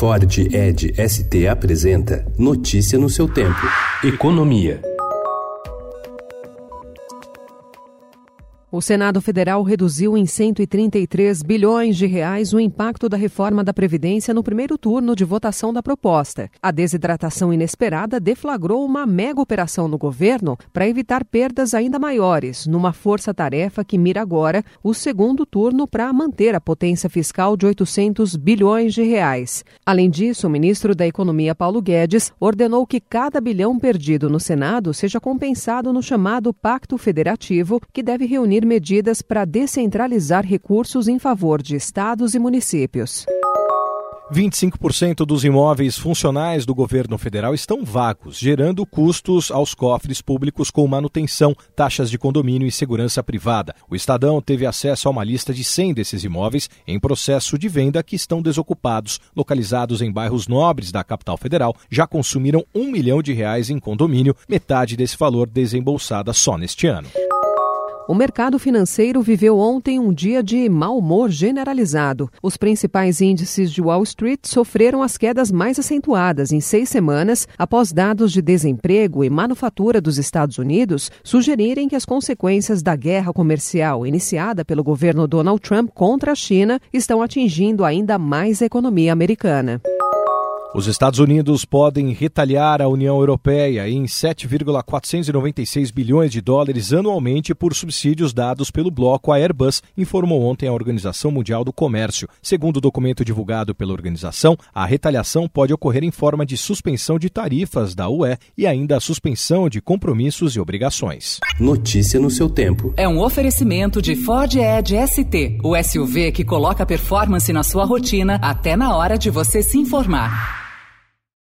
Ford Ed ST apresenta Notícia no seu tempo. Economia. O Senado Federal reduziu em 133 bilhões de reais o impacto da reforma da Previdência no primeiro turno de votação da proposta. A desidratação inesperada deflagrou uma mega operação no governo para evitar perdas ainda maiores, numa força-tarefa que mira agora o segundo turno para manter a potência fiscal de 800 bilhões de reais. Além disso, o ministro da Economia Paulo Guedes ordenou que cada bilhão perdido no Senado seja compensado no chamado Pacto Federativo, que deve reunir definir medidas para descentralizar recursos em favor de estados e municípios. 25% dos imóveis funcionais do governo federal estão vagos, gerando custos aos cofres públicos com manutenção, taxas de condomínio e segurança privada. O Estadão teve acesso a uma lista de 100 desses imóveis em processo de venda que estão desocupados, localizados em bairros nobres da capital federal, já consumiram um milhão de reais em condomínio, metade desse valor desembolsada só neste ano. O mercado financeiro viveu ontem um dia de mau humor generalizado. Os principais índices de Wall Street sofreram as quedas mais acentuadas em seis semanas após dados de desemprego e manufatura dos Estados Unidos sugerirem que as consequências da guerra comercial iniciada pelo governo Donald Trump contra a China estão atingindo ainda mais a economia americana. Os Estados Unidos podem retaliar a União Europeia em 7,496 bilhões de dólares anualmente por subsídios dados pelo bloco à Airbus, informou ontem a Organização Mundial do Comércio. Segundo o documento divulgado pela organização, a retaliação pode ocorrer em forma de suspensão de tarifas da UE e ainda a suspensão de compromissos e obrigações. Notícia no seu tempo. É um oferecimento de Ford Edge ST, o SUV que coloca performance na sua rotina até na hora de você se informar.